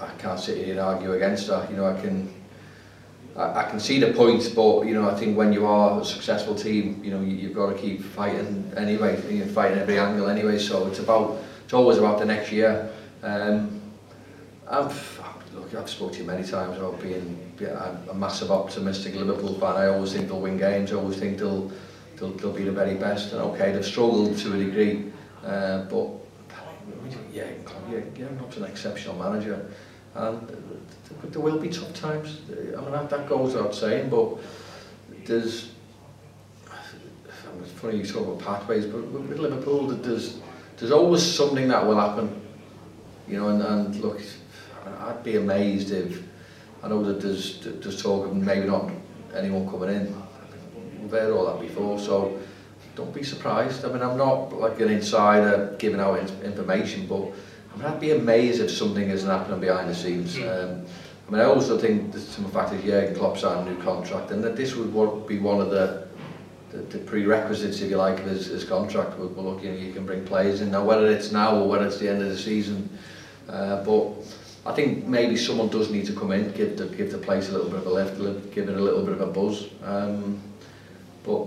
I, I can't sit here and argue against that. You know, I can I, I can see the point, but you know, I think when you are a successful team, you know, you, you've got to keep fighting anyway, you're fighting every angle anyway. So it's about, it's always about the next year. Um, I've, look, I've spoken to you many times about being yeah, a massive optimistic Liverpool fan. I always think they'll win games. I always think they'll they'll, they'll be the very best. And okay, they've struggled to a degree, uh, but yeah, yeah, not an exceptional manager. And there will be tough times. I mean, that, that goes without saying, but there's... I mean, it's funny you talk about pathways, but with Liverpool, there's, there's always something that will happen. You know, and, and look, I'd be amazed if... I know that there's, there's talk of maybe not anyone coming in. We've heard all that before, so don't be surprised. I mean, I'm not like an insider giving out information, but I mean, I'd be amazed if something isn't happening behind the scenes. Hmm. Um, I mean, I also think that some factors, Jurgen Klopp signed a new contract, and that this would be one of the the, the prerequisites, if you like, of his, his contract. We're, we're looking, you can bring players in. Now, whether it's now or whether it's the end of the season, uh, but I think maybe someone does need to come in, give the, give the place a little bit of a lift, give it a little bit of a buzz. Um, but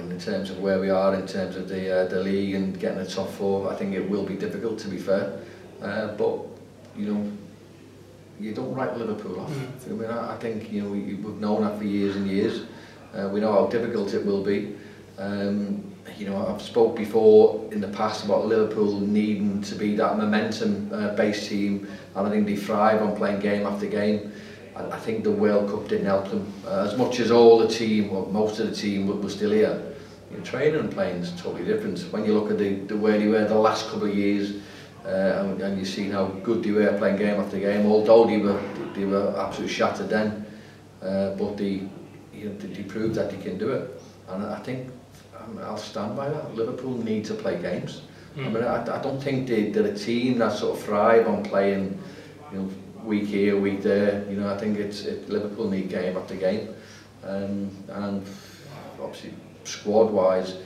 mean, in terms of where we are, in terms of the uh, the league and getting a top four, I think it will be difficult to be fair. Uh, but you know, you don't write Liverpool off. Mm. I mean, I, I think you know we, we've known that for years and years. Uh, we know how difficult it will be. Um, you know, I've spoke before in the past about Liverpool needing to be that momentum-based uh, team, and I think they thrive on playing game after game. I, think the World Cup didn't help them uh, as much as all the team, or most of the team, were, were still here. your training and playing is totally different. When you look at the, the way they were the last couple of years, uh, and, and you see how good they were playing game after game, although they were, they were absolutely shattered then, uh, but they, you know, they, they proved that they can do it. And I think um, I'll stand by that. Liverpool need to play games. Mm. I hmm. mean, I, I don't think they, they're a team that sort of thrive on playing, you know, week here, week there. You know, I think it's it, Liverpool need game after game. Um, and obviously squad wise,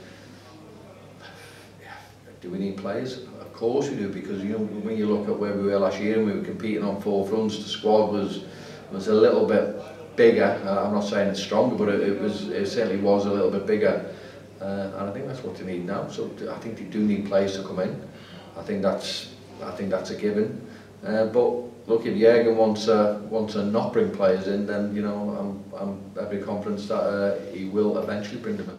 do we need players? Of course we do, because you know when you look at where we were last year and we were competing on four fronts, the squad was was a little bit bigger. Uh, I'm not saying it's stronger, but it, it was it certainly was a little bit bigger. Uh, and I think that's what they need now. So I think they do need players to come in. I think that's I think that's a given. Uh, but look, if Jürgen wants to wants to not bring players in, then you know I'm I'm every confidence that uh, he will eventually bring them in.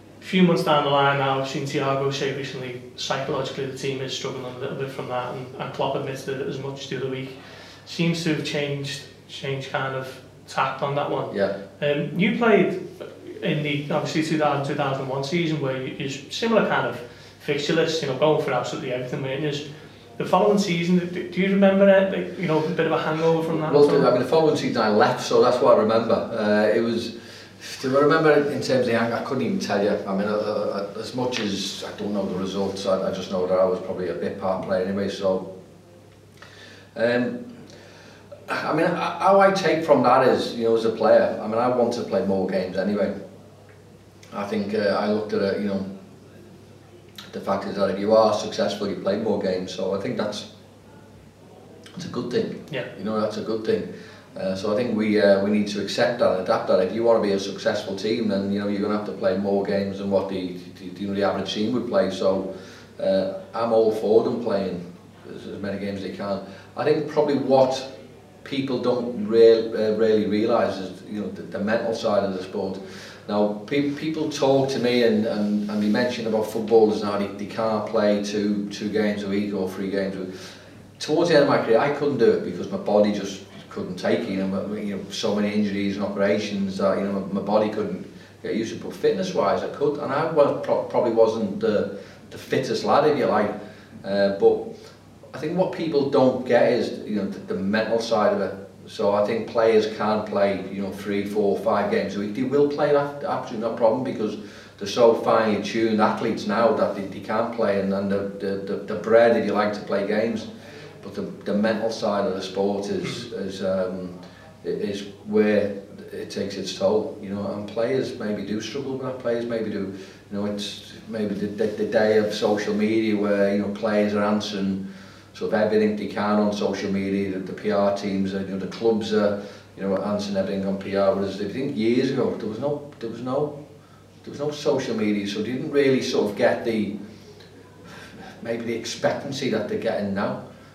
few months down the line now, I've seen Thiago say recently, psychologically the team is struggling a little bit from that, and, and Klopp admitted it as much the other week. Seems to have changed, changed kind of tact on that one. Yeah. Um, you played in the obviously 2000 2001 season where you, you similar kind of fixture list, you know, going for absolutely everything, weren't you? The following season, do you remember it? You know, a bit of a hangover from that. Well, I mean, the following season I left, so that's what I remember. Uh, it was do you remember in terms of the anger, I couldn't even tell you. I mean, uh, uh, as much as I don't know the results, I, I just know that I was probably a bit part player anyway, so... Um, I mean, how I take from that is, you know, as a player, I mean, I want to play more games anyway. I think uh, I looked at it, you know, the fact is that if you are successful, you play more games. So I think that's that's a good thing. Yeah. You know, that's a good thing. Uh, so I think we uh, we need to accept that and adapt that. If you want to be a successful team, then you know you're going to have to play more games than what the the, the, the average team would play. So uh, I'm all for them playing as, as many games as they can. I think probably what people don't real, uh, really realise is you know the, the mental side of the sport. Now pe people talk to me and, and, and they mention about footballers now ah, they, they can't play two two games a week or three games a week. Towards the end of my career I couldn't do it because my body just couldn't take you know, but, you know so many injuries and operations that you know my, my body couldn't get used to but fitness wise I could and I was pro probably wasn't the, the fittest lad if you like uh, but I think what people don't get is you know the, the mental side of it so I think players can play you know three four five games a week they will play that absolutely no problem because they're so finely tuned athletes now that they, they can't play and, and the, the, the bread if you like to play games but the, the mental side of the sport is is um, is where it takes its toll, you know, and players maybe do struggle with that, players maybe do, you know, it's maybe the, the, the day of social media where, you know, players are answering sort of everything they can on social media, that the PR teams, and you know, the clubs are, you know, answering everything on PR, whereas if you think years ago, there was no, there was no, there was no social media, so they didn't really sort of get the, maybe the expectancy that they're getting now.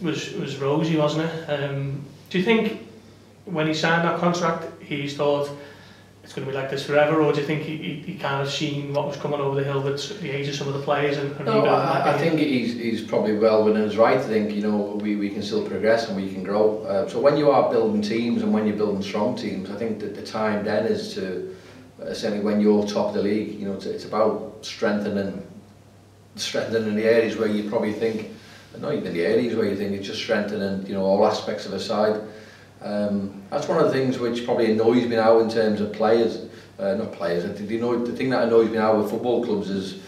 was was rosy, wasn't it? Um, do you think when he signed that contract, he thought, it's going to be like this forever, or do you think he, he, he kind of seen what was coming over the hill that the age of some of the players and, and no, I, I think he's, he's probably well within his right. I think you know we, we can still progress and we can grow. Uh, so when you are building teams and when you're building strong teams, I think that the time then is to uh, certainly when you're top of the league, you know, it's, it's about strengthening strengthening the areas where you probably think not even the areas where you think it's just strengthening you know all aspects of a side. Um, that's one of the things which probably annoys me now in terms of players, uh, not players, I think annoy, the thing that annoys me now with football clubs is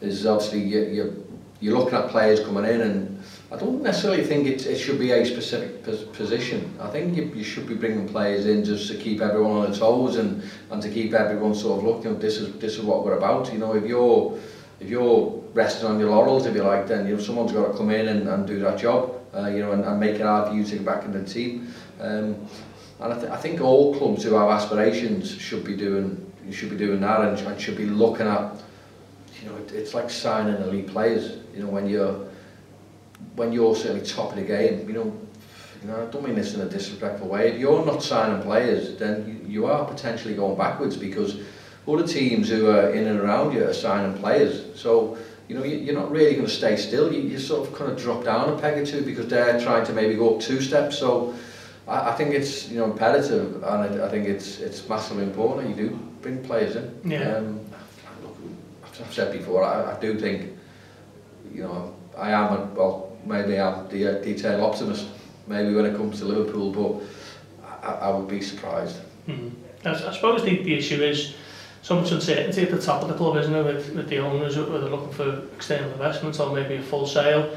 is obviously you, you, you're looking at players coming in and I don't necessarily think it, it should be a specific position. I think you, you should be bringing players in just to keep everyone on their toes and, and to keep everyone sort of looking, you know, this is, this is what we're about. You know, if you're, if you're resting on your laurels, if you like, then you know, someone's got to come in and, and do that job, uh, you know, and, and make it hard for you to get back in the team. Um, and I, th I think all clubs who have aspirations should be doing should be doing that and, and should be looking at you know it, it's like signing elite players you know when you're when you're certainly top of the game you know you know I don't mean this in a disrespectful way if you're not signing players then you, you are potentially going backwards because other teams who are in and around you are signing players so you know, you're not really going to stay still. You, you sort of kind of drop down a peg or two because they're trying to maybe go up two steps. So I, I think it's you know imperative, and I, I think it's it's massively important you do bring players in. Yeah. Um, I've, I've said before, I, I do think you know I am a, well maybe I'm the uh, detail optimist maybe when it comes to Liverpool, but I, I would be surprised. Mm. I, I suppose the, the issue is so much uncertainty at the top of the club, isn't it? with, with the owners, whether looking for external investments or maybe a full sale.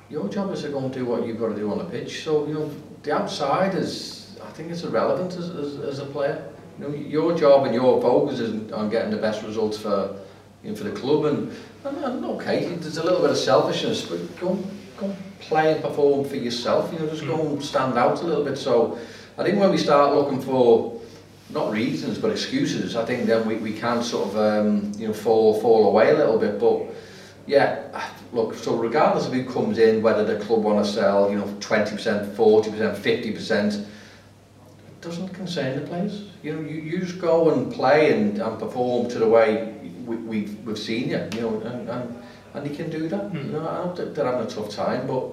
your job is to go and do what you've got to do on the pitch. So you know, the outside is, I think, it's irrelevant as, as, as a player. You know, your job and your focus is on getting the best results for you know, for the club. And, and okay, there's a little bit of selfishness, but go go play and perform for yourself. You know, just go and stand out a little bit. So I think when we start looking for not reasons but excuses, I think then we, we can sort of um, you know fall fall away a little bit. But yeah, look, so regardless of who comes in, whether the club want to sell, you know, 20%, 40%, 50%, it doesn't concern the players. You know, you, you just go and play and, and perform to the way we, we've, we've seen you, you know, and, and, and you can do that. Mm. You know, I know that they're having a tough time, but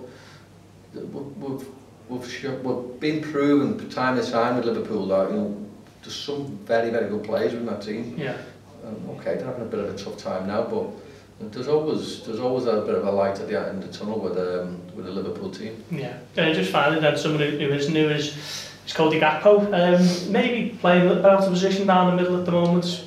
we've, we've, we've, we've been proven time and time with Liverpool that, you know, there's some very, very good players in that team. Yeah. Um, okay, they're having a bit of a tough time now, but There's always there's always a bit of a light at the end of the tunnel with um, with the Liverpool team. Yeah, and just finally then someone who, who is new is is Cody Gakpo. Um, maybe playing out of position down the middle at the moment,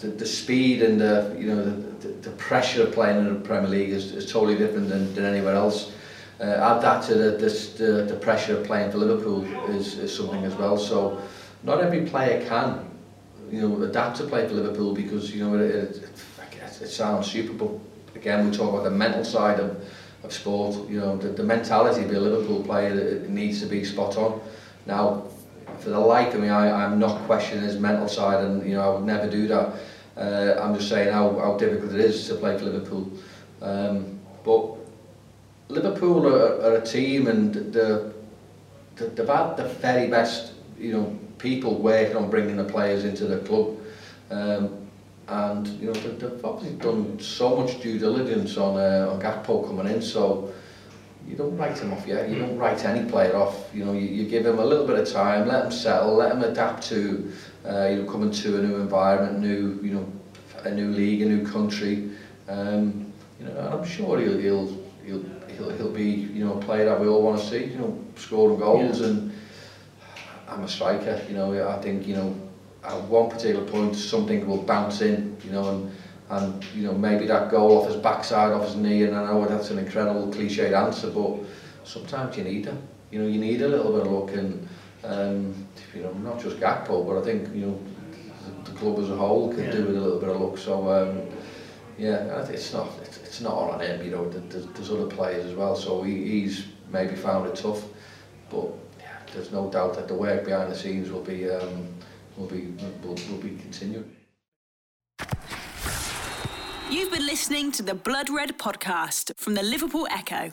the, the speed and the, you know, the, the, the pressure of playing in the Premier League is, is totally different than, than anywhere else. Uh, add that to the, the, the, the pressure of playing for Liverpool is, is something as well, so not every player can you know, adapt to play for Liverpool because, you know, it, it, it, it sounds super, but again, we talk about the mental side of, of sport. You know, the, the mentality of a Liverpool player it needs to be spot on. Now, for the life of me, I, I'm not questioning his mental side, and you know, I would never do that. Uh, I'm just saying how, how difficult it is to play for Liverpool. Um, but Liverpool are, are a team, and the, the, the had the very best, you know, people working on bringing the players into the club. Um, and you know they've obviously done so much due diligence on uh, on Gakpo coming in, so you don't write him off yet. You don't write any player off. You know, you, you give him a little bit of time, let him settle, let him adapt to uh, you know coming to a new environment, new you know a new league, a new country. Um, you know, and I'm sure he'll he'll he'll he'll, he'll be you know a player that we all want to see. You know, scoring goals yeah. and I'm a striker. You know, I think you know at one particular point something will bounce in, you know, and and you know maybe that goal off his backside, off his knee, and I know oh, that's an incredible cliched answer, but sometimes you need that. You know, you need a little bit of luck, and um, you know, not just Gakpo, but I think you know the, the club as a whole could yeah. do with a little bit of luck. So um, yeah, it's not it's, it's not all on him. You know, there's, there's other players as well, so he, he's maybe found it tough, but yeah, there's no doubt that the work behind the scenes will be. Um, will be will, will be continued. You've been listening to the Blood Red podcast from the Liverpool Echo.